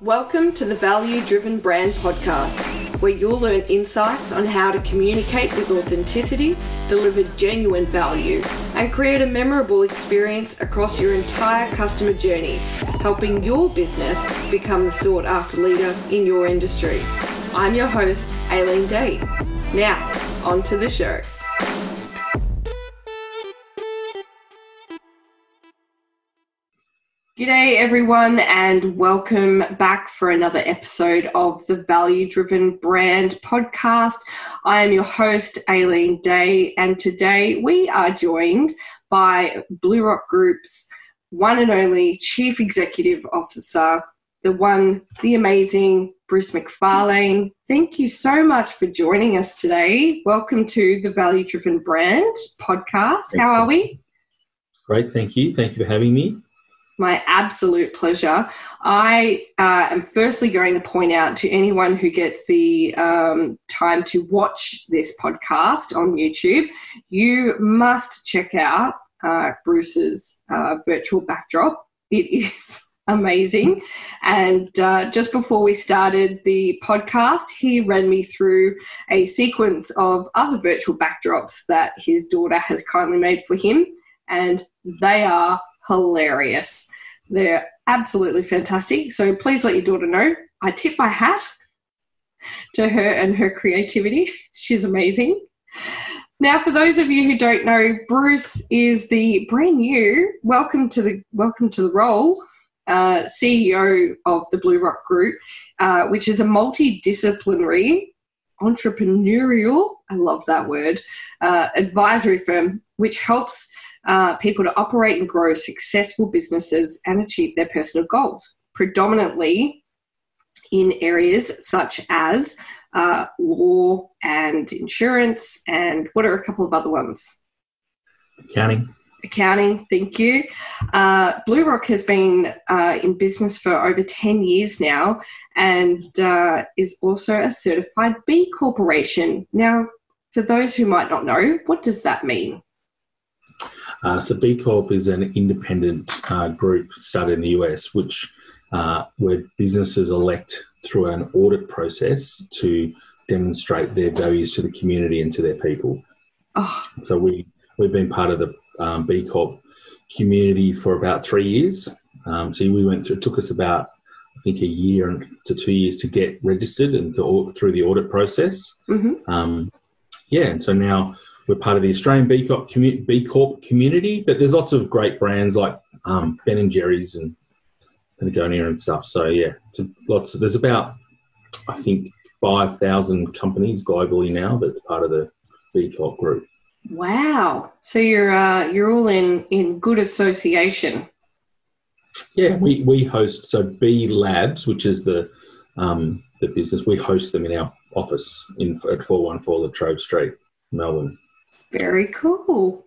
Welcome to the Value Driven Brand Podcast, where you'll learn insights on how to communicate with authenticity, deliver genuine value, and create a memorable experience across your entire customer journey, helping your business become the sought after leader in your industry. I'm your host, Aileen Day. Now, on to the show. G'day everyone and welcome back for another episode of the Value Driven Brand podcast. I am your host Aileen Day and today we are joined by BlueRock Group's one and only Chief Executive Officer, the one, the amazing Bruce McFarlane. Thank you so much for joining us today. Welcome to the Value Driven Brand podcast. How are we? Great, thank you. Thank you for having me. My absolute pleasure. I uh, am firstly going to point out to anyone who gets the um, time to watch this podcast on YouTube, you must check out uh, Bruce's uh, virtual backdrop. It is amazing. And uh, just before we started the podcast, he ran me through a sequence of other virtual backdrops that his daughter has kindly made for him, and they are hilarious. They're absolutely fantastic. So please let your daughter know. I tip my hat to her and her creativity. She's amazing. Now, for those of you who don't know, Bruce is the brand new welcome to the welcome to the role uh, CEO of the BlueRock Group, uh, which is a multidisciplinary entrepreneurial, I love that word, uh, advisory firm which helps uh, people to operate and grow successful businesses and achieve their personal goals, predominantly in areas such as uh, law and insurance, and what are a couple of other ones? Accounting. Accounting, thank you. Uh, BlueRock has been uh, in business for over 10 years now and uh, is also a certified B Corporation. Now, for those who might not know, what does that mean? Uh, so B Corp is an independent uh, group started in the US, which uh, where businesses elect through an audit process to demonstrate their values to the community and to their people. Oh. So we we've been part of the um, B Corp community for about three years. Um, so we went through. It took us about I think a year to two years to get registered and to through the audit process. Mm-hmm. Um, yeah, and so now we're part of the Australian B Corp, commu- B Corp community, but there's lots of great brands like um, Ben and Jerry's and Patagonia and stuff. So yeah, lots. There's about I think 5,000 companies globally now that's part of the B Corp group. Wow! So you're uh, you're all in in good association. Yeah, we, we host so B Labs, which is the um, the business. We host them in our office in at 414 La Trobe Street, Melbourne. Very cool.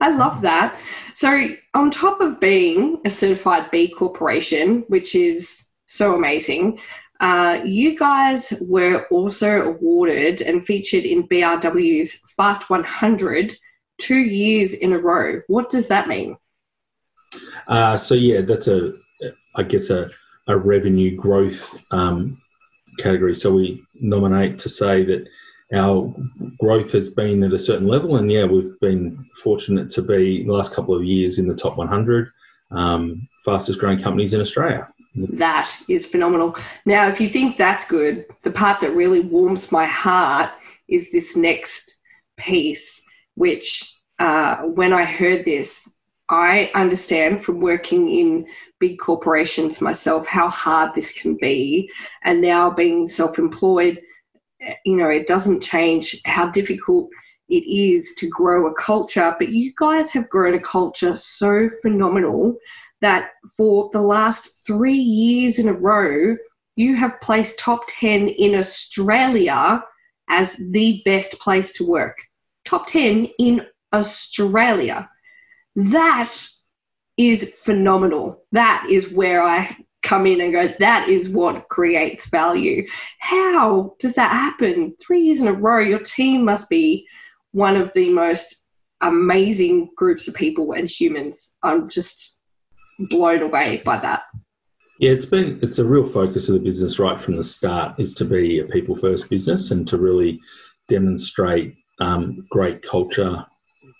I love that. So, on top of being a certified B Corporation, which is so amazing, uh, you guys were also awarded and featured in BRW's Fast 100 two years in a row. What does that mean? Uh, so yeah, that's a, I guess a, a revenue growth um, category. So we nominate to say that our growth has been at a certain level, and yeah, we've been fortunate to be the last couple of years in the top 100 um, fastest growing companies in Australia. That is phenomenal. Now, if you think that's good, the part that really warms my heart is this next piece, which uh, when I heard this, I understand from working in big corporations myself how hard this can be, and now being self employed you know, it doesn't change how difficult it is to grow a culture, but you guys have grown a culture so phenomenal that for the last three years in a row, you have placed top 10 in Australia as the best place to work. Top 10 in Australia. That is phenomenal. That is where I come in and go, that is what creates value. How does that happen? Three years in a row, your team must be one of the most amazing groups of people and humans. I'm just blown away by that. Yeah, it's been it's a real focus of the business right from the start is to be a people first business and to really demonstrate um, great culture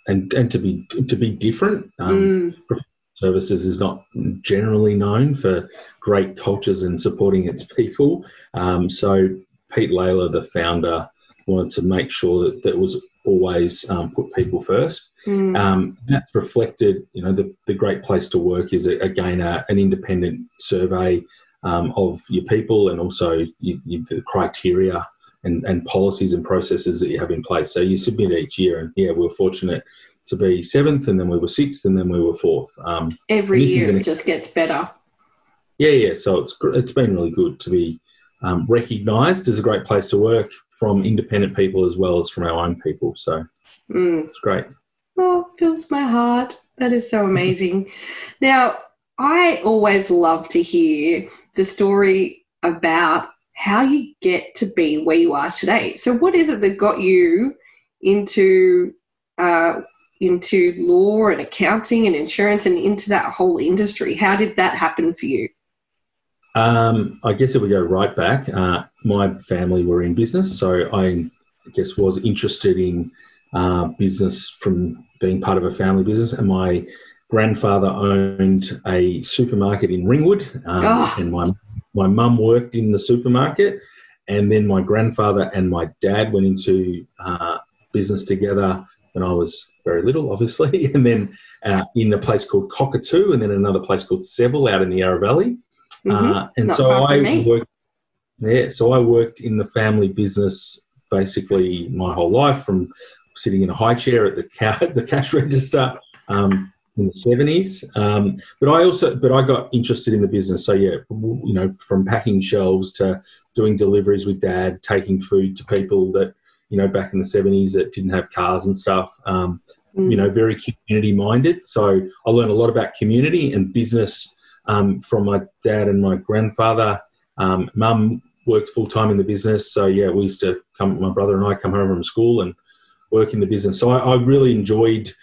and and to be to be different. Um, mm. Services is not generally known for great cultures and supporting its people. Um, so Pete Lalor, the founder, wanted to make sure that that was always um, put people first. Mm. Um, that's reflected, you know, the, the great place to work is again a, an independent survey um, of your people and also you, you, the criteria and, and policies and processes that you have in place. So you submit each year, and yeah, we are fortunate to be seventh, and then we were sixth, and then we were fourth. Um, Every year it just gets better. Yeah, yeah. So it's it's been really good to be um, recognised as a great place to work from independent people as well as from our own people. So mm. it's great. Oh, fills my heart. That is so amazing. now, I always love to hear the story about how you get to be where you are today. So, what is it that got you into uh, into law and accounting and insurance and into that whole industry? How did that happen for you? Um, I guess if we go right back, uh, my family were in business, so I guess was interested in uh, business from being part of a family business, and my grandfather owned a supermarket in Ringwood, um, oh. and my my mum worked in the supermarket, and then my grandfather and my dad went into uh, business together when I was very little, obviously, and then uh, in a place called Cockatoo, and then another place called Seville out in the Yarra Valley. Mm-hmm. Uh, and Not so I worked. Yeah, so I worked in the family business basically my whole life, from sitting in a high chair at the, ca- the cash register um, in the 70s. Um, but I also, but I got interested in the business. So yeah, you know, from packing shelves to doing deliveries with dad, taking food to people that you know, back in the 70s that didn't have cars and stuff. Um, mm. You know, very community minded. So I learned a lot about community and business um, from my dad and my grandfather. Um, Mum worked full time in the business, so yeah, we used to come. My brother and I come home from school and work in the business. So I, I really enjoyed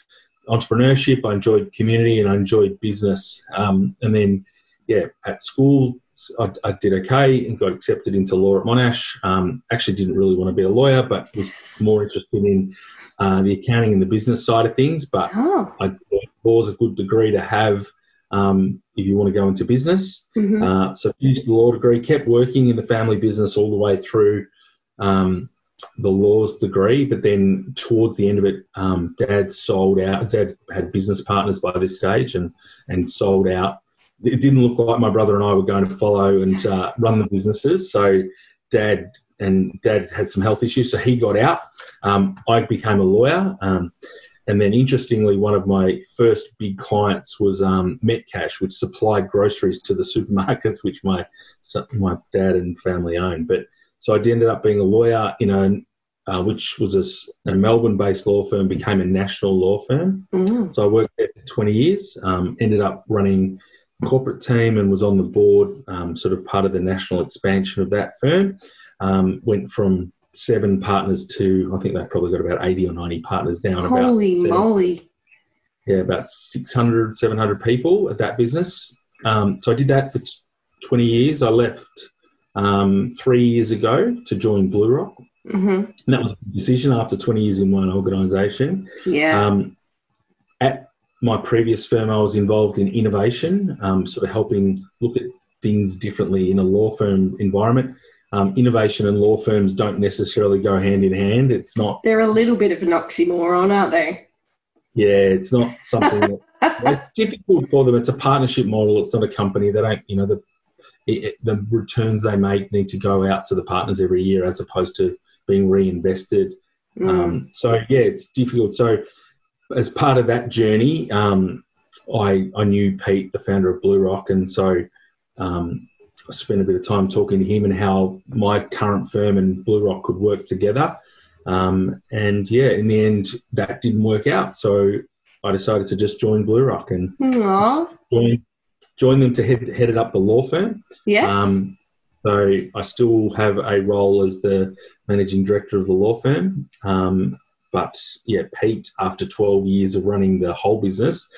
entrepreneurship. I enjoyed community and I enjoyed business. Um, and then yeah, at school I, I, did okay and got accepted into law at Monash. Um, actually, didn't really want to be a lawyer, but was more interested in uh, the accounting and the business side of things. But oh. I thought law is a good degree to have um, if you want to go into business. Mm-hmm. Uh, so finished the law degree, kept working in the family business all the way through um, the laws degree. But then towards the end of it, um, Dad sold out. Dad had business partners by this stage and and sold out it didn't look like my brother and I were going to follow and uh, run the businesses. So dad and dad had some health issues, so he got out. Um, I became a lawyer. And then interestingly, one of my first big clients was um, Metcash, which supplied groceries to the supermarkets, which my my dad and family owned. But so I ended up being a lawyer, you know, uh, which was a, a, Melbourne-based law firm, became a national law firm. Mm. So I worked there for 20 years. Um, ended up running corporate team and was on the board, um, sort of part of the national expansion of that firm. Um, went from seven partners to, I think they've probably got about 80 or 90 partners down. Holy about moly. Yeah, about 600, 700 people at that business. Um, so I did that for 20 years. I left um, three years ago to join BlueRock. Mm-hmm. And that was a decision after 20 years in one organisation. Yeah. Um, at my previous firm, I was involved in innovation, um, sort of helping look at things differently in a law firm environment. Um, innovation and law firms don't necessarily go hand in hand. It's not. They're a little bit of an oxymoron, aren't they? Yeah, it's not something that it's difficult for them. It's a partnership model. It's not a company. They don't, you know, the it, the returns they make need to go out to the partners every year as opposed to being reinvested. Mm. Um, so yeah, it's difficult. So as part of that journey, um, I, I knew Pete, the founder of BlueRock, and so um, I spent a bit of time talking to him and how my current firm and BlueRock could work together. Um, and yeah, in the end, that didn't work out. So I decided to just join BlueRock and join, join them to head, head it up the law firm. Yes. Um, so I still have a role as the managing director of the law firm. Um, but yeah, Pete, after 12 years of running the whole business,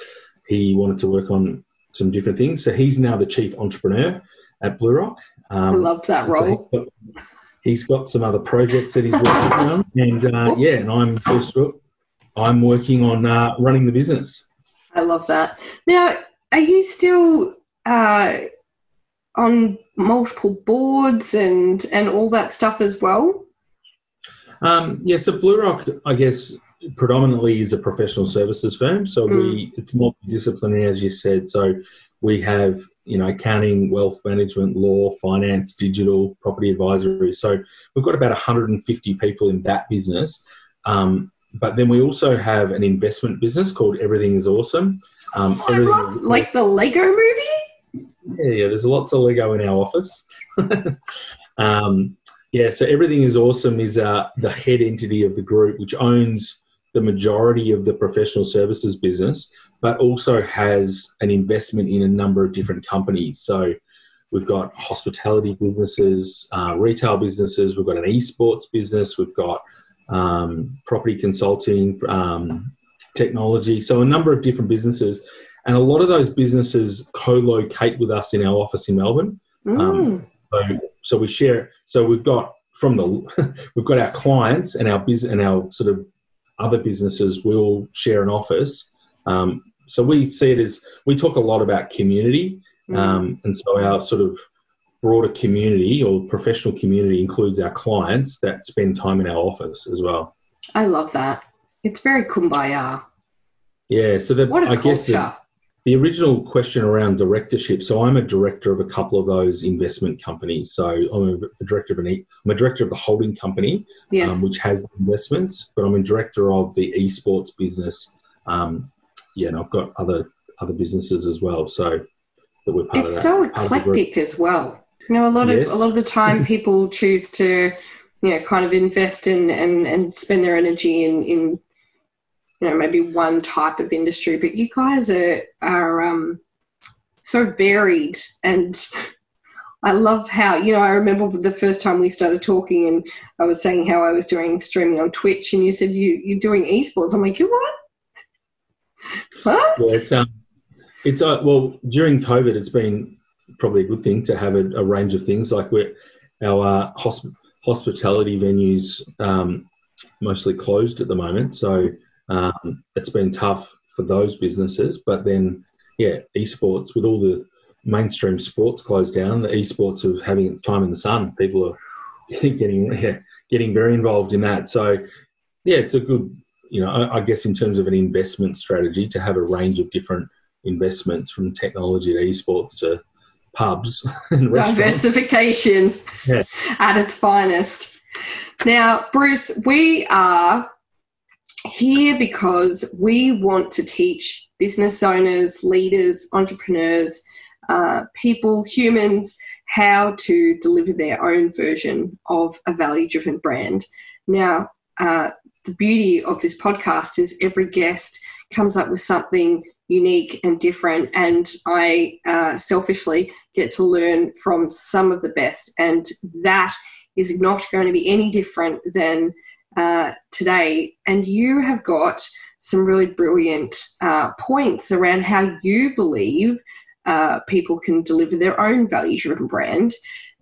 he wanted to work on some different things. So he's now the chief entrepreneur at BlueRock. Um, I love that role. So he's, got, he's got some other projects that he's working on, and uh, yeah, and I'm just I'm working on uh, running the business. I love that. Now, are you still uh, on multiple boards and and all that stuff as well? Um, yeah, so Blue Rock, I guess, predominantly is a professional services firm. So mm. we it's multidisciplinary, as you said. So we have you know accounting, wealth management, law, finance, digital, property advisory. So we've got about 150 people in that business. Um, but then we also have an investment business called Everything is Awesome. Um, everything like the Lego movie? Yeah, yeah, there's lots of Lego in our office. um, yeah, so Everything is Awesome is uh, the head entity of the group, which owns the majority of the professional services business, but also has an investment in a number of different companies. So we've got hospitality businesses, uh, retail businesses, we've got an esports business, we've got um, property consulting, um, technology. So a number of different businesses, and a lot of those businesses co-locate with us in our office in Melbourne. Um, mm. Um, so, so we share. So we've got from the we've got our clients and our business and our sort of other businesses will share an office. Um, so we see it as we talk a lot about community, mm. um, and so our sort of broader community or professional community includes our clients that spend time in our office as well. I love that. It's very kumbaya. Yeah, so the, what a I culture. guess the, original question around directorship. So I'm a director of a couple of those investment companies. So I'm a director of an I'm a director of the holding company, yeah. um, which has investments, but I'm a director of the esports business. Um, yeah, and I've got other other businesses as well. So that we're part it's of that. so eclectic as well. You know, a lot yes. of a lot of the time people choose to, you know, kind of invest in and, and spend their energy in, in you know, maybe one type of industry, but you guys are are um, so varied and I love how, you know, I remember the first time we started talking and I was saying how I was doing streaming on Twitch and you said you, you're doing esports. I'm like, you what? What? Yeah, it's, um, it's uh, well, during COVID, it's been probably a good thing to have a, a range of things like we're, our uh, hosp- hospitality venues um, mostly closed at the moment, so um, it's been tough for those businesses. But then, yeah, esports with all the mainstream sports closed down, the esports are having its time in the sun. People are getting yeah, getting very involved in that. So yeah, it's a good, you know, I, I guess in terms of an investment strategy to have a range of different investments from technology to esports to pubs and restaurants. diversification yeah. at its finest. Now, Bruce, we are here because we want to teach business owners, leaders, entrepreneurs, uh, people, humans, how to deliver their own version of a value driven brand. Now, uh, the beauty of this podcast is every guest comes up with something unique and different. And I uh, selfishly get to learn from some of the best. And that is not going to be any different than uh, today. And you have got some really brilliant uh, points around how you believe uh, people can deliver their own value driven brand.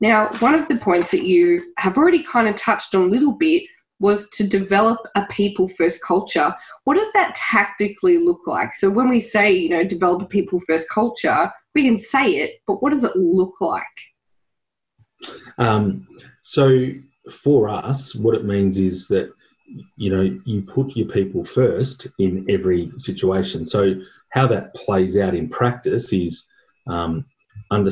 Now, one of the points that you have already kind of touched on a little bit was to develop a people first culture. What does that tactically look like? So when we say, you know, develop a people first culture, we can say it, but what does it look like? Um, so for us, what it means is that you know you put your people first in every situation. So how that plays out in practice is um, under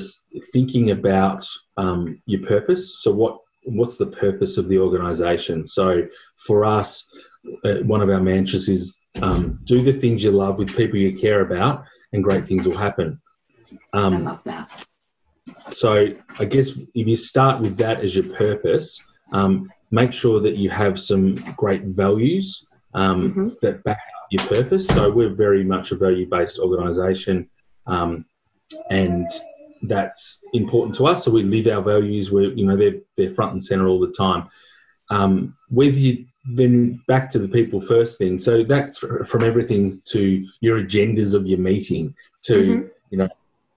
thinking about um, your purpose. So what what's the purpose of the organisation? So for us, uh, one of our mantras is um, do the things you love with people you care about, and great things will happen. Um, I love that. So I guess if you start with that as your purpose, um, make sure that you have some great values um, mm-hmm. that back up your purpose. So we're very much a value-based organisation, um, and that's important to us. So we live our values. We, you know, they're they're front and center all the time. Um, whether you then back to the people first thing. So that's from everything to your agendas of your meeting to mm-hmm. you know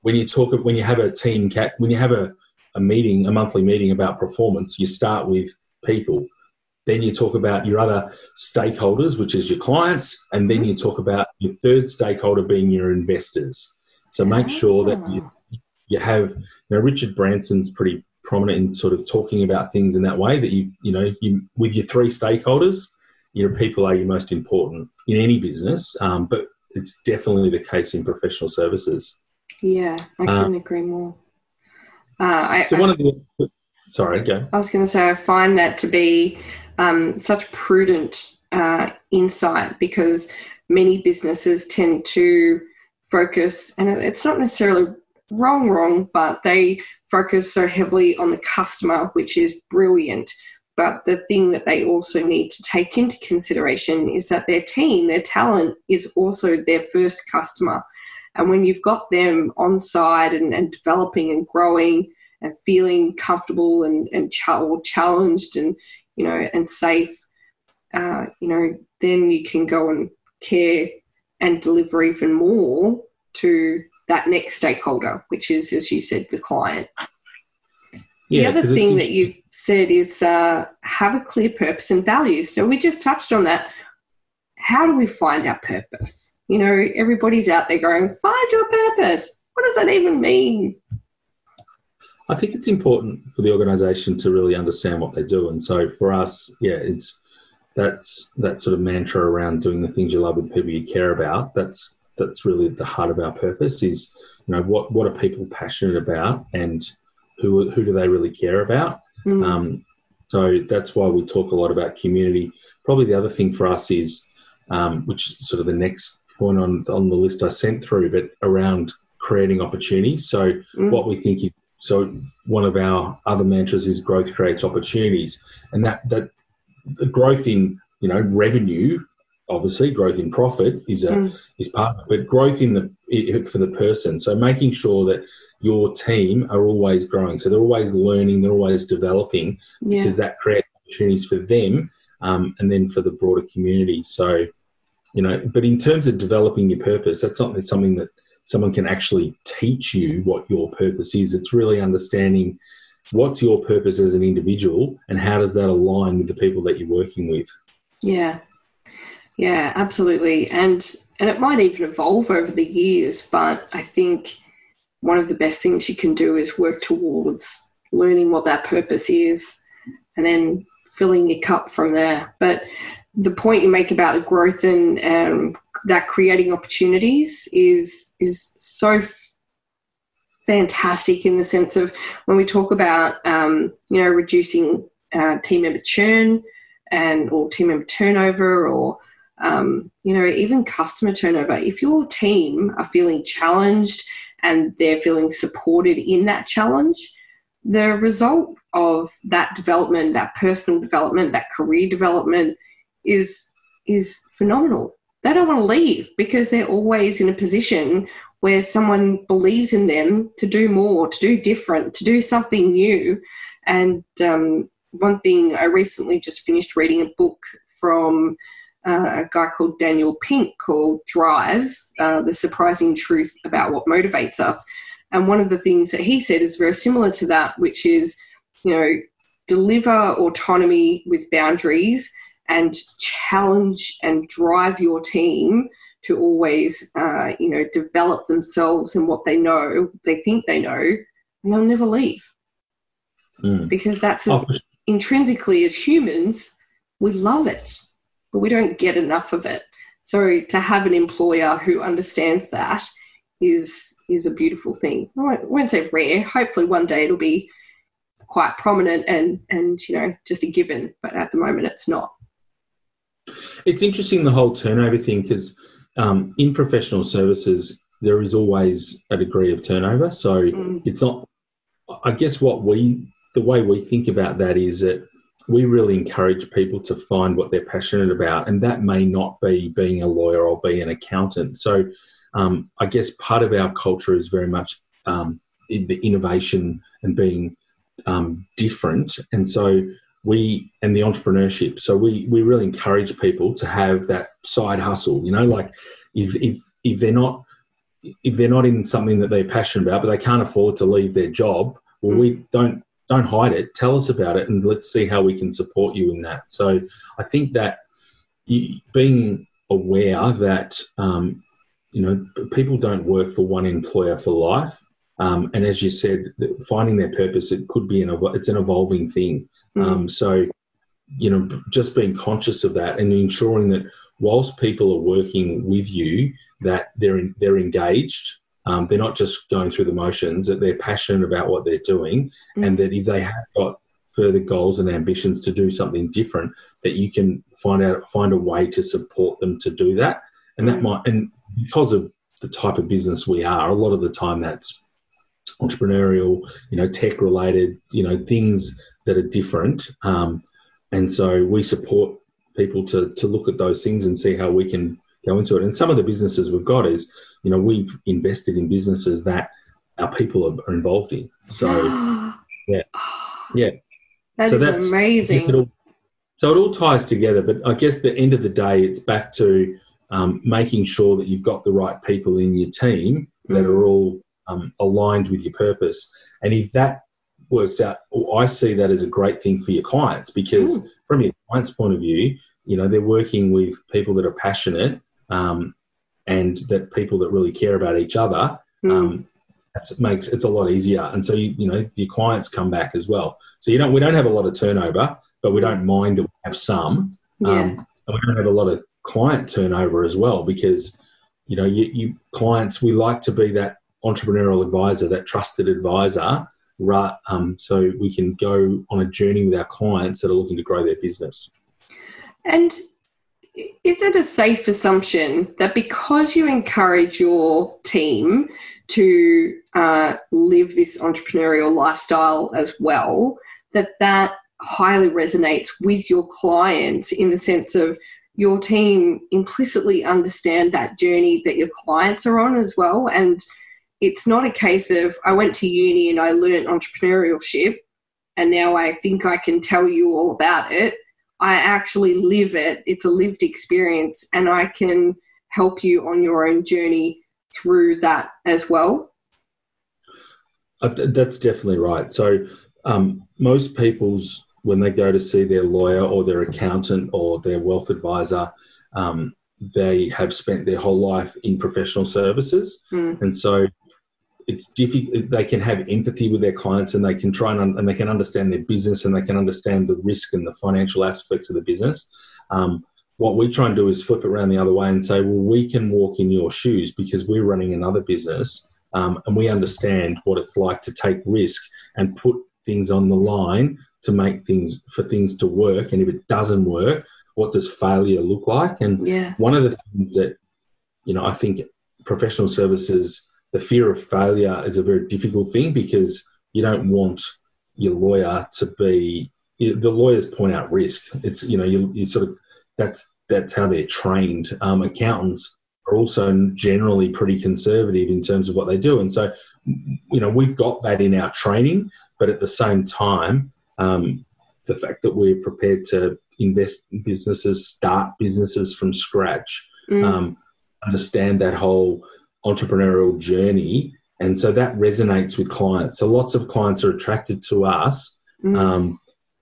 when you talk when you have a team cat when you have a, a meeting a monthly meeting about performance you start with people then you talk about your other stakeholders which is your clients and then you talk about your third stakeholder being your investors so make sure that you Ah. you have you know richard branson's pretty prominent in sort of talking about things in that way that you you know you with your three stakeholders your people are your most important in any business um, but it's definitely the case in professional services Yeah, I Uh, couldn't agree more. Uh, I, so one of the sorry go I was going to say, I find that to be um, such prudent uh, insight because many businesses tend to focus, and it's not necessarily wrong, wrong, but they focus so heavily on the customer, which is brilliant. But the thing that they also need to take into consideration is that their team, their talent, is also their first customer. And when you've got them on side and, and developing and growing, and feeling comfortable and, and ch- or challenged and you know and safe uh, you know then you can go and care and deliver even more to that next stakeholder which is as you said the client. The other thing that you've said is uh, have a clear purpose and values. So we just touched on that how do we find our purpose you know everybody's out there going find your purpose what does that even mean I think it's important for the organisation to really understand what they do, and so for us, yeah, it's that's that sort of mantra around doing the things you love with people you care about. That's that's really at the heart of our purpose. Is you know what what are people passionate about, and who who do they really care about? Mm, Um, so that's why we talk a lot about community. Probably the other thing for us is, um, which is sort of the next point on on the list I sent through, but around creating opportunities. So mm, what we think is so one of our other mantras is growth creates opportunities, and that that the growth in you know revenue, obviously growth in profit is a mm. is part of it, but growth in the for the person. So making sure that your team are always growing, so they're always learning, they're always developing, yeah because that creates opportunities for them um, and then for the broader community. So, you know, but in terms of developing your purpose, that's something that someone can actually teach you what your purpose is. It's really understanding what's your purpose as an individual and how does that align with the people that you're working with. Yeah, yeah, absolutely. And and it might even evolve over the years, but I think one of the best things you can do is work towards learning what that purpose is and then filling your cup from there. But the point you make about the growth and um, that creating opportunities is is so fantastic in the sense of when we talk about um, you know reducing uh, team member churn and or team member turnover or um, you know even customer turnover. If your team are feeling challenged and they're feeling supported in that challenge the result of that development that personal development that career development is is phenomenal they don't want to leave because they're always in a position where someone believes in them to do more to do different to do something new and um, one thing I recently just finished reading a book from uh, a guy called Daniel Pink called Drive uh, The Surprising Truth About What Motivates Us. And one of the things that he said is very similar to that, which is, you know, deliver autonomy with boundaries and challenge and drive your team to always, uh, you know, develop themselves and what they know, they think they know, and they'll never leave Mm. because that's a, intrinsically as humans, we love it, but we don't get enough of it. So to have an employer who understands that is is a beautiful thing. I won't, won't say rare. Hopefully one day it'll be quite prominent and and you know just a given, but at the moment it's not. It's interesting the whole turnover thing because um, in professional services there is always a degree of turnover. So Mm, it's not. I guess what we the way we think about that is that we really encourage people to find what they're passionate about, and that may not be being a lawyer or being an accountant. So um, I guess part of our culture is very much um, in the innovation and being um, different, and so we and the entrepreneurship. So we we really encourage people to have that side hustle. You know, like if if if they're not if they're not in something that they're passionate about, but they can't afford to leave their job, well, mm. we don't don't hide it. Tell us about it, and let's see how we can support you in that. So I think that you, being aware that um, you know people don't work for one employer for life, um, and as you said, finding their purpose it could be an it's an evolving thing. Mm. Um, so you know, just being conscious of that and ensuring that whilst people are working with you, that they're in, they're engaged. Um, they're not just going through the motions. That they're passionate about what they're doing, mm. and that if they have got further goals and ambitions to do something different, that you can find out find a way to support them to do that. And that might and because of the type of business we are, a lot of the time that's entrepreneurial, you know, tech related, you know, things that are different. Um, and so we support people to, to look at those things and see how we can go into it. And some of the businesses we've got is, you know, we've invested in businesses that our people are, involved in. So, yeah, yeah. That so is that's amazing. It all, so it all ties together. But I guess the end of the day, it's back to um, making sure that you've got the right people in your team that mm. are all um, aligned with your purpose. And if that works out, I see that as a great thing for your clients because mm. from your client's point of view, you know, they're working with people that are passionate um, and that people that really care about each other. Mm. Um, that makes it's a lot easier, and so you you know your clients come back as well. So you don't we don't have a lot of turnover, but we don't mind that we have some. Yeah. Um, and we don't have a lot of client turnover as well because you know you, you clients we like to be that entrepreneurial advisor, that trusted advisor right, um, so we can go on a journey with our clients that are looking to grow their business. And is it a safe assumption that because you encourage your team to uh, live this entrepreneurial lifestyle as well, that that highly resonates with your clients in the sense of your team implicitly understand that journey that your clients are on as well and it's not a case of I went to uni and I learned entrepreneurship and now I think I can tell you all about it. I actually live it. It's a lived experience and I can help you on your own journey through that as well. That's definitely right. So um, most people's when they go to see their lawyer or their accountant or their wealth advisor, um, they have spent their whole life in professional services, mm. and so it's difficult. They can have empathy with their clients and they can try and, and they can understand their business and they can understand the risk and the financial aspects of the business. Um, what we try and do is flip it around the other way and say, well, we can walk in your shoes because we're running another business um, and we understand what it's like to take risk and put things on the line to make things for things to work. And if it doesn't work, what does failure look like? And yeah. one of the things that you know I think professional services the fear of failure is a very difficult thing because you don't want your lawyer to be the lawyers point out risk. It's you know you, you sort of that's that's how they're trained. Um, accountants are also generally pretty conservative in terms of what they do, and so you know we've got that in our training, but at the same time, um, the fact that we're prepared to invest in businesses, start businesses from scratch, mm. um, understand that whole entrepreneurial journey. And so that resonates with clients. So lots of clients are attracted to us. Mm. Um,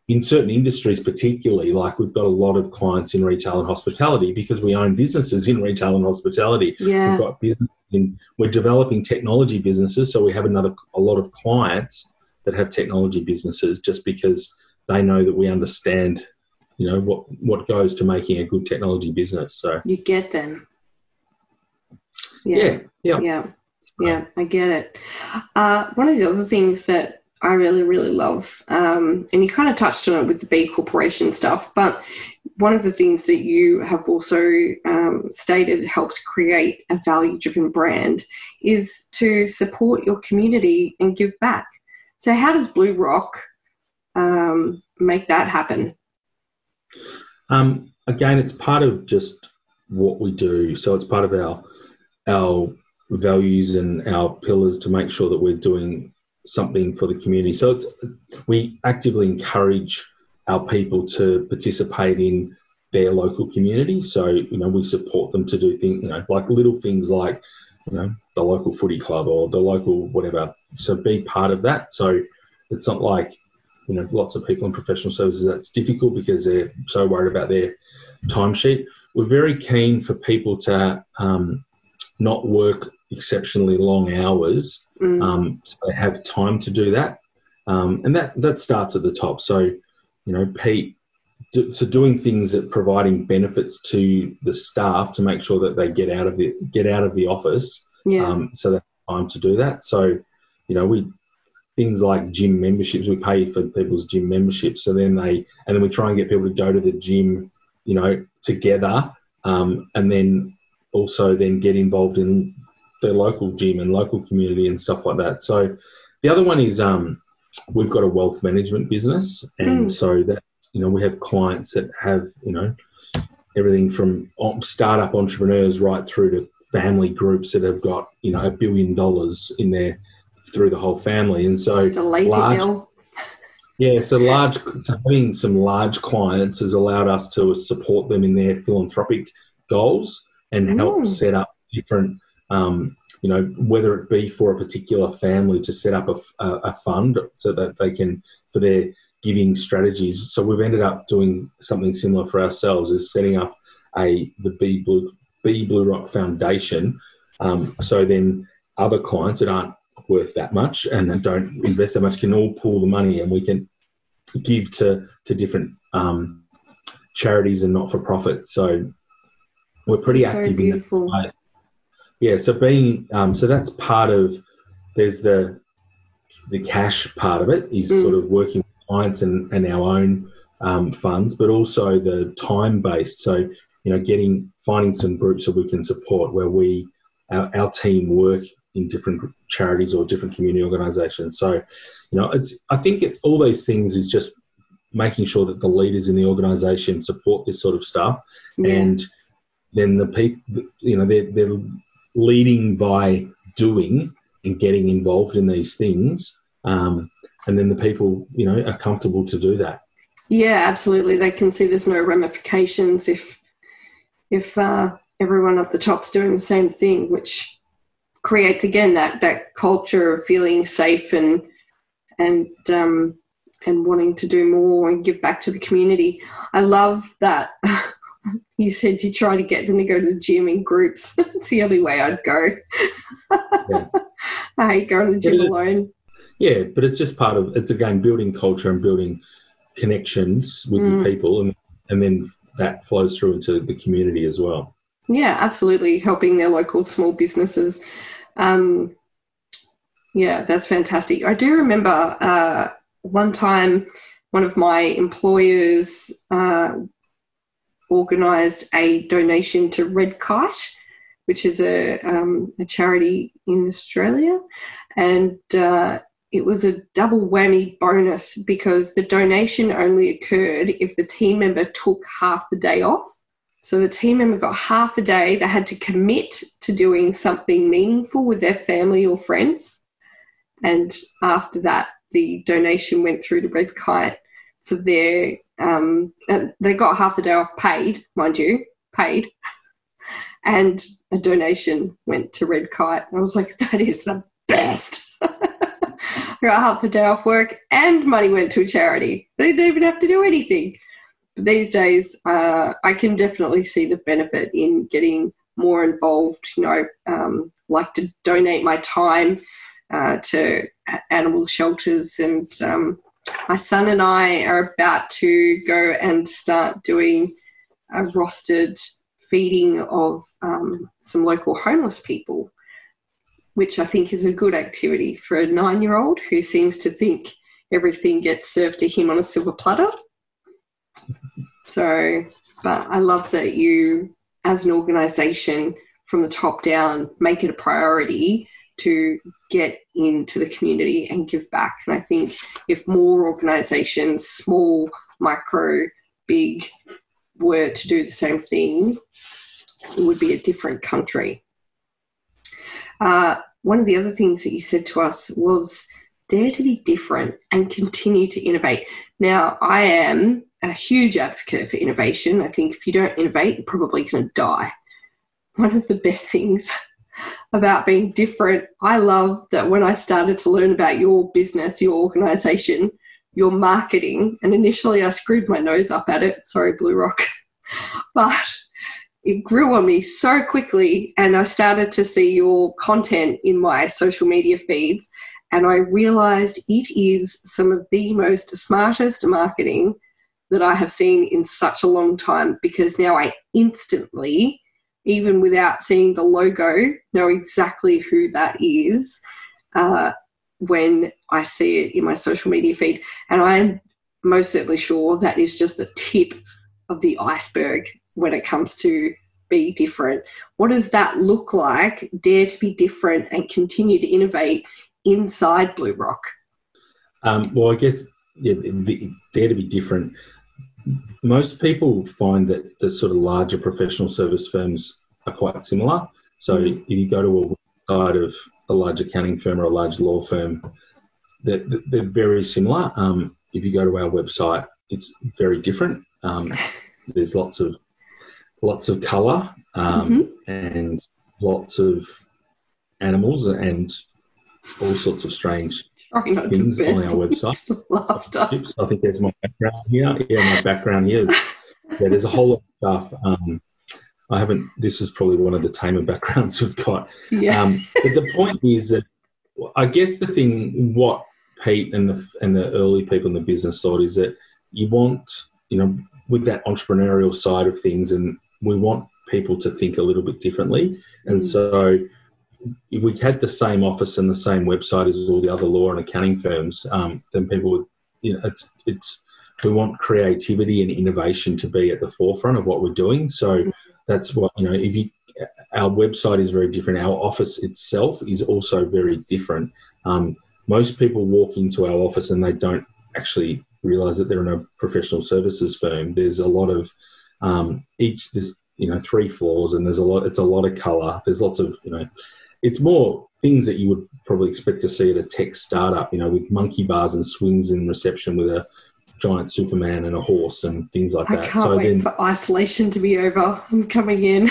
in certain industries, particularly, like we've got a lot of clients in retail and hospitality because we own businesses in retail and hospitality. Yeah. We've got business in, we're developing technology businesses, so we have another a lot of clients that have technology businesses just because they know that we understand, you know, what what goes to making a good technology business. So you get them. Yeah. Yeah. Yeah. Yeah. I get it. Uh, one of the other things that I really, really love, um, and you kind of touched on it with the B Corporation stuff, but one of the things that you have also um, stated helped create a value driven brand is to support your community and give back. So, how does BlueRock um, make that happen? Um, again, it's part of just what we do. So, it's part of our our values and our pillars to make sure that we're doing something for the community. So it's we actively encourage our people to participate in their local community. So you know we support them to do things, you know, like little things like you know, the local footy club or the local whatever. So be part of that. So it's not like, you know, lots of people in professional services, that's difficult because they're so worried about their timesheet. We're very keen for people to um, not work exceptionally long hours mm. um, so they have time to do that. Um, and that, that starts at the top. So, you know, Pete, do, so doing things that providing benefits to the staff to make sure that they get out of the get out of the office. Yeah. Um, so that time to do that. So, you know, we things like gym memberships. We pay for people's gym memberships. So then they and then we try and get people to go to the gym, you know, together. Um, and then also then get involved in the local gym and local community and stuff like that. So the other one is um, we've got a wealth management business, and mm. so that you know we have clients that have you know everything from startup entrepreneurs right through to family groups that have got you know a billion dollars in there through the whole family, and so Just a lazy large, deal. Yeah, so large so having some large clients has allowed us to support them in their philanthropic goals and help mm. set up different um, you know, whether it be for a particular family to set up a, a, a, fund so that they can, for their giving strategies. So we've ended up doing something similar for ourselves, is setting up a the B Blue B BlueRock Foundation. Um, so then other clients that aren't worth that much and don't invest that much can all pool the money and we can give to to different um, charities and not for profit. So we're pretty That's active so in that yeah, so being um, so that's part of there's the the cash part of it is mm. sort of working with clients and, and our own um, funds, but also the time based. So you know, getting finding some groups that we can support where we our, our team work in different charities or different community organisations. So you know, it's I think it, all these things is just making sure that the leaders in the organisation support this sort of stuff yeah. and then the people, you know, they're, they're leading by doing and getting involved in these things. Um, and then the people, you know, are comfortable to do that. Yeah, absolutely. They can see there's no ramifications if if uh, everyone at the top's doing the same thing, which creates again that that culture of feeling safe and and um, and wanting to do more and give back to the community. I love that you said you try to get them to go to the gym in groups. it's the only way I'd go. yeah. I hate going to the gym alone. Yeah, but it's just part of it's again building culture and building connections with mm. people, and and then that flows through into the community as well. Yeah, absolutely, helping their local small businesses. Um, yeah, that's fantastic. I do remember uh, one time one of my employers uh, organised a donation to Red Kite, which is a, um, a charity in Australia. And uh, it was a double whammy bonus because the donation only occurred if the team member took half the day off. So the team member got half a day. They had to commit to doing something meaningful with their family or friends. And after that, the donation went through to Red Kite for their um, they got half a day off paid, mind you, paid, and a donation went to Red Kite. I was like, that is the best. I got half a day off work and money went to a charity. They didn't even have to do anything. But these days, uh, I can definitely see the benefit in getting more involved. You know, um, like to donate my time uh, to animal shelters and um, my son and I are about to go and start doing a rostered feeding of um, some local homeless people, which I think is a good activity for a nine year old who seems to think everything gets served to him on a silver platter. So, but I love that you, as an organisation, from the top down, make it a priority to get into the community and give back. And I think if more organisations, small, micro, big, were to do the same thing, it would be a different country. Uh, one of the other things that you said to us was dare to be different and continue to innovate. Now, I am a huge advocate for innovation. I think if you don't innovate, you're probably going to die. One of the best things about being different. I love that when I started to learn about your business, your organization, your marketing, and initially I screwed my nose up at it. Sorry, BlueRock. but it grew on me so quickly, and I started to see your content in my social media feeds, and I realized it is some of the most smartest marketing that I have seen in such a long time because now I instantly even without seeing the logo, know exactly who that is uh, when I see it in my social media feed. And I'm most certainly sure that is just the tip of the iceberg when it comes to be different. What does that look like? Dare to be different and continue to innovate inside BlueRock. Um, well, I guess yeah, dare to be different most people find that the sort of larger professional service firms are quite similar. So mm-hmm. if you go to a website of a large accounting firm or a large law firm, they're, they're very similar. Um, if you go to our website, it's very different. Um, there's lots of lots of colour um, mm-hmm. and lots of animals and all sorts of strange things on our website. Laughter. I think there's my background here. Yeah, my background here. Yeah, there's a whole lot of stuff. Um, I haven't. This is probably one of the tamer backgrounds we've got. Yeah. Um, but the point is that I guess the thing, what Pete and the and the early people in the business thought is that you want, you know, with that entrepreneurial side of things, and we want people to think a little bit differently, and mm. so if we had the same office and the same website as all the other law and accounting firms, um, then people would, you know, it's it's we want creativity and innovation to be at the forefront of what we're doing. So that's what you know. If you, our website is very different. Our office itself is also very different. Um, most people walk into our office and they don't actually realize that they're in a professional services firm. There's a lot of um, each there's you know three floors and there's a lot. It's a lot of color. There's lots of you know it's more things that you would probably expect to see at a tech startup, you know, with monkey bars and swings in reception with a giant Superman and a horse and things like that. I can't so wait then, for isolation to be over. I'm coming in.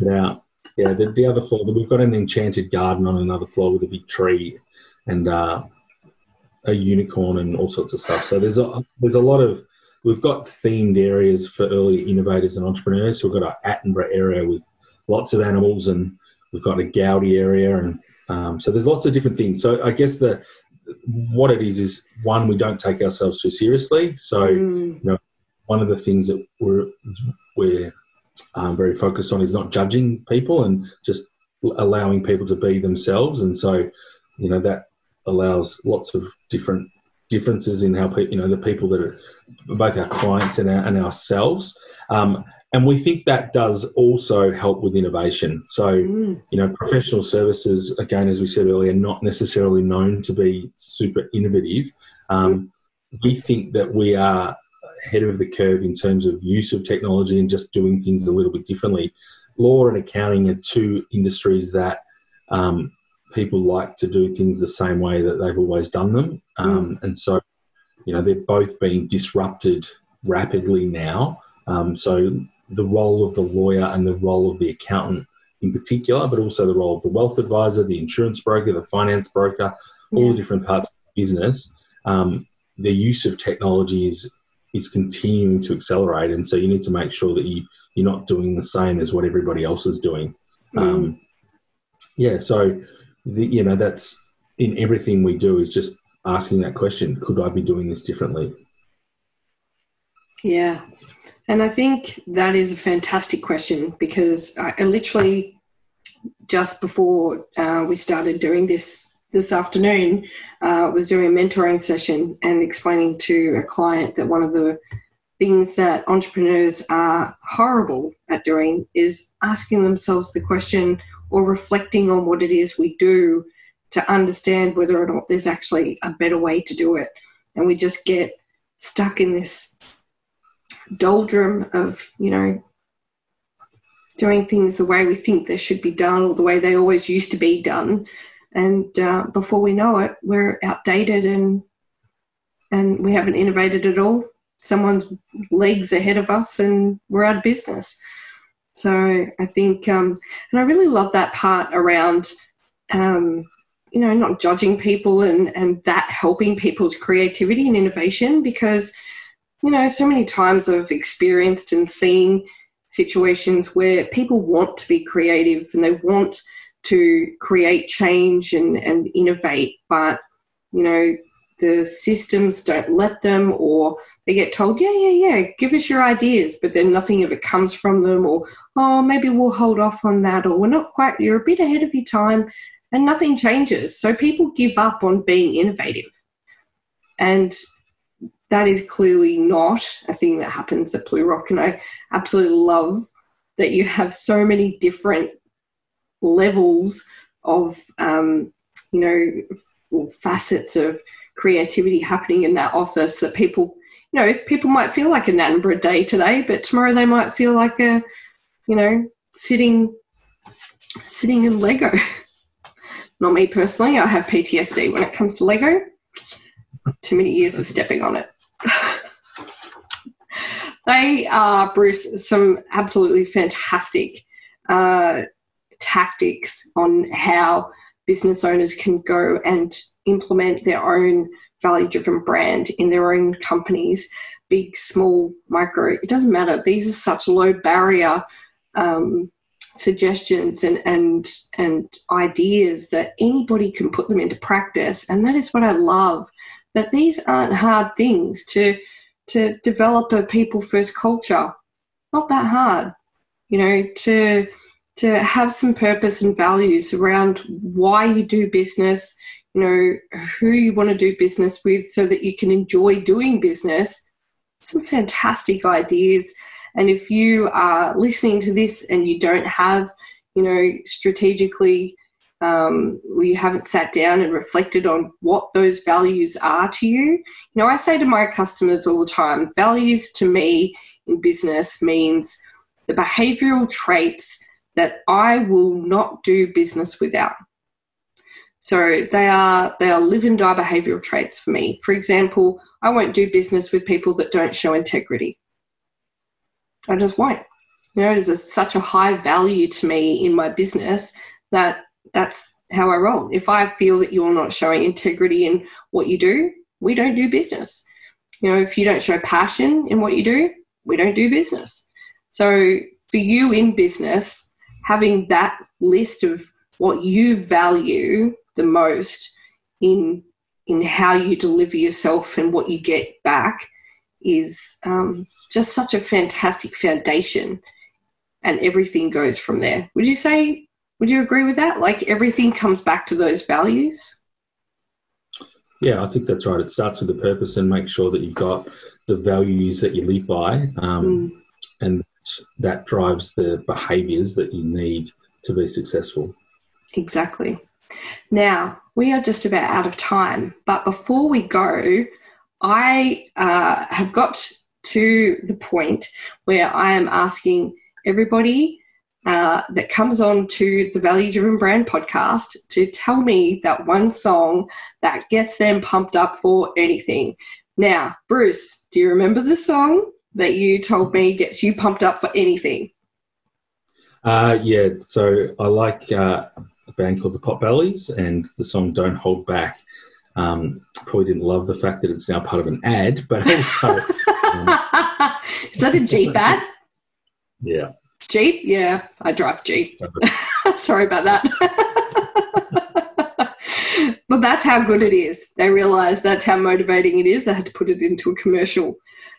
Yeah, yeah. The, the other floor, we've got an enchanted garden on another floor with a big tree and uh, a unicorn and all sorts of stuff. So there's a there's a lot of we've got themed areas for early innovators and entrepreneurs. So we've got our Attenborough area with lots of animals and We've got a Gaudi area, and um, so there's lots of different things. So I guess the what it is is one, we don't take ourselves too seriously. So mm. you know, one of the things that we're we're um, very focused on is not judging people and just allowing people to be themselves. And so you know that allows lots of different differences in how people, you know, the people that are both our clients and, our, and ourselves. Um, and we think that does also help with innovation. So, mm. you know, professional services, again, as we said earlier, not necessarily known to be super innovative. Um, mm. We think that we are ahead of the curve in terms of use of technology and just doing things a little bit differently. Law and accounting are two industries that um, people like to do things the same way that they've always done them. Um, mm. And so, you know, they're both being disrupted rapidly now. Um, so the role of the lawyer and the role of the accountant in particular, but also the role of the wealth advisor, the insurance broker, the finance broker, all the different parts of the business, um, the use of technology is is continuing to accelerate. And so you need to make sure that you you're not doing the same as what everybody else is doing. Mm. Um, yeah, so the, you know, that's in everything we do is just asking that question could I be doing this differently? Yeah. And I think that is a fantastic question because I, literally just before uh, we started doing this this afternoon uh, was doing a mentoring session and explaining to a client that one of the things that entrepreneurs are horrible at doing is asking themselves the question or reflecting on what it is we do to understand whether or not there's actually a better way to do it. And we just get stuck in this doldrum of, you know, doing things the way we think they should be done or the way they always used to be done. And uh, before we know it, we're outdated and and we haven't innovated at all. Someone's legs ahead of us and we're out of business. So I think, um, and I really love that part around, um, you know, not judging people and, and that helping people's creativity and innovation because, you know, so many times I've experienced and seen situations where people want to be creative and they want to create change and, and innovate, but, you know, the systems don't let them or they get told yeah yeah yeah give us your ideas but then nothing ever comes from them or oh maybe we'll hold off on that or we're not quite you're a bit ahead of your time and nothing changes. So people give up on being innovative. And that is clearly not a thing that happens at BlueRock and i absolutely love that you have so many different levels of um, you know facets of creativity happening in that office that people, you know, people might feel like a Nattenborough day today, but tomorrow they might feel like a, you know, sitting, sitting in Lego. Not me personally. I have PTSD when it comes to Lego. Too many years of stepping on it. they are, Bruce, some absolutely fantastic uh, tactics on how business owners can go and implement their own value driven brand in their own companies, big, small, micro, it doesn't matter. These are such low barrier um, suggestions and, and, and ideas that anybody can put them into practice. And that is what I love that these aren't hard things to, to develop a people first culture. Not that hard, you know, to, to have some purpose and values around why you do business, you know, who you want to do business with so that you can enjoy doing business. Some fantastic ideas. And if you are listening to this and you don't have, you know, strategically, um, we haven't sat down and reflected on what those values are to you. You know, I say to my customers all the time, values to me in business means the behavioral traits that I will not do business without. So they are they are live and die behavioral traits for me. For example, I won't do business with people that don't show integrity. I just won't. You know, it is such a high value to me in my business that that's how I roll. If I feel that you're not showing integrity in what you do, we don't do business. You know, if you don't show passion in what you do, we don't do business. So for you in business, having that list of what you value the most in in how you deliver yourself and what you get back is um, just such a fantastic foundation. And everything goes from there. Would you say would you agree with that? Like everything comes back to those values? Yeah i think that's right. It starts with the purpose and make sure that you've got the values that you live by um, mm. and that drives the behaviors that you need to be successful. Exactly. Now, we are just about out of time, but before we go, I uh, have got to the point where I am asking everybody uh, that comes on to the Value Driven Brand podcast to tell me that one song that gets them pumped up for anything. Now, Bruce, do you remember the song? That you told me gets you pumped up for anything? Uh, yeah, so I like uh, a band called the Potbelleez and the song Don't Hold Back. Um, probably didn't love the fact that it's now part of an ad, but also. Um, Is that a Jeep ad? Yeah. Jeep? Yeah, I drive Jeep. Sorry about that. but that's how good it is. They realized that's how motivating it is. They had to put it into a commercial.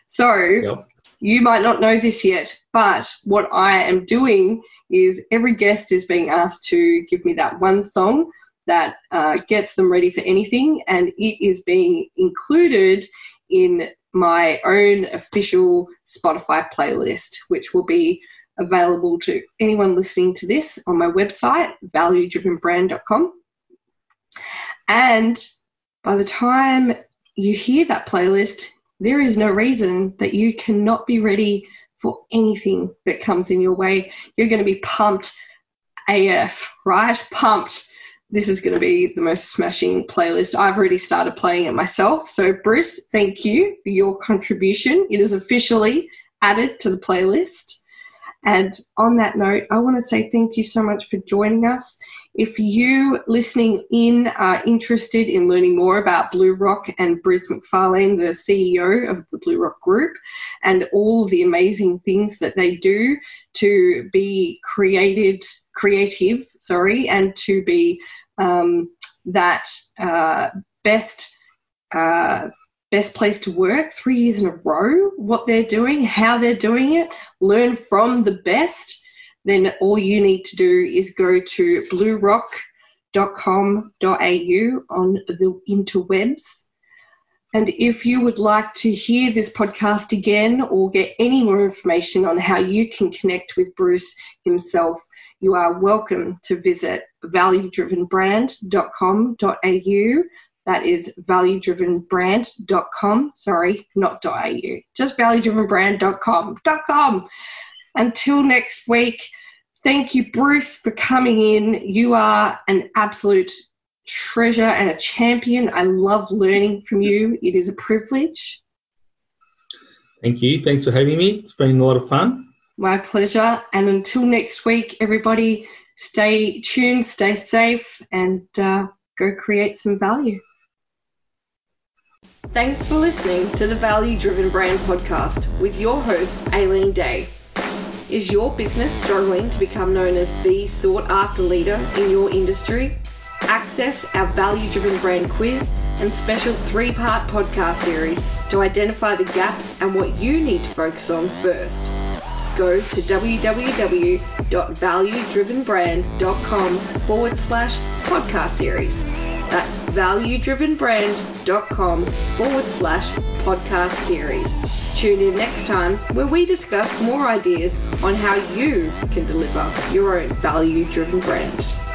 So yep. you might not know this yet, but what I am doing is every guest is being asked to give me that one song that uh, gets them ready for anything, and it is being included in my own official Spotify playlist, which will be available to anyone listening to this on my website, valuedrivenbrand.com. And by the time you hear that playlist, there is no reason that you cannot be ready for anything that comes in your way. You're going to be pumped AF, right? Pumped. This is going to be the most smashing playlist. I've already started playing it myself. So, Bruce, thank you for your contribution. It is officially added to the playlist. And on that note, I want to say thank you so much for joining us. If you listening in are interested in learning more about BlueRock and Bruce McFarlane, the CEO of the BlueRock Group, and all the amazing things that they do to be created, creative, sorry, and to be um, that uh, best. Uh, best place to work three years in a row, what they're doing, how they're doing it, learn from the best, then all you need to do is go to bluerock.com.au on the interwebs. And if you would like to hear this podcast again or get any more information on how you can connect with Bruce himself, you are welcome to visit valuedrivenbrand.com.au that is valuedrivenbrand.com. Sorry, not .au. Just valuedrivenbrand.com. Until next week, thank you, Bruce, for coming in. You are an absolute treasure and a champion. I love learning from you. It is a privilege. Thank you. Thanks for having me. It's been a lot of fun. My pleasure. And until next week, everybody, stay tuned, stay safe, and uh, go create some value. Thanks for listening to the Value Driven Brand Podcast with your host, Aileen Day. Is your business struggling to become known as the sought after leader in your industry? Access our Value Driven Brand quiz and special three part podcast series to identify the gaps and what you need to focus on first. Go to www.valuedrivenbrand.com forward slash podcast series. That's valuedrivenbrand.com forward slash podcast series. Tune in next time where we discuss more ideas on how you can deliver your own value driven brand.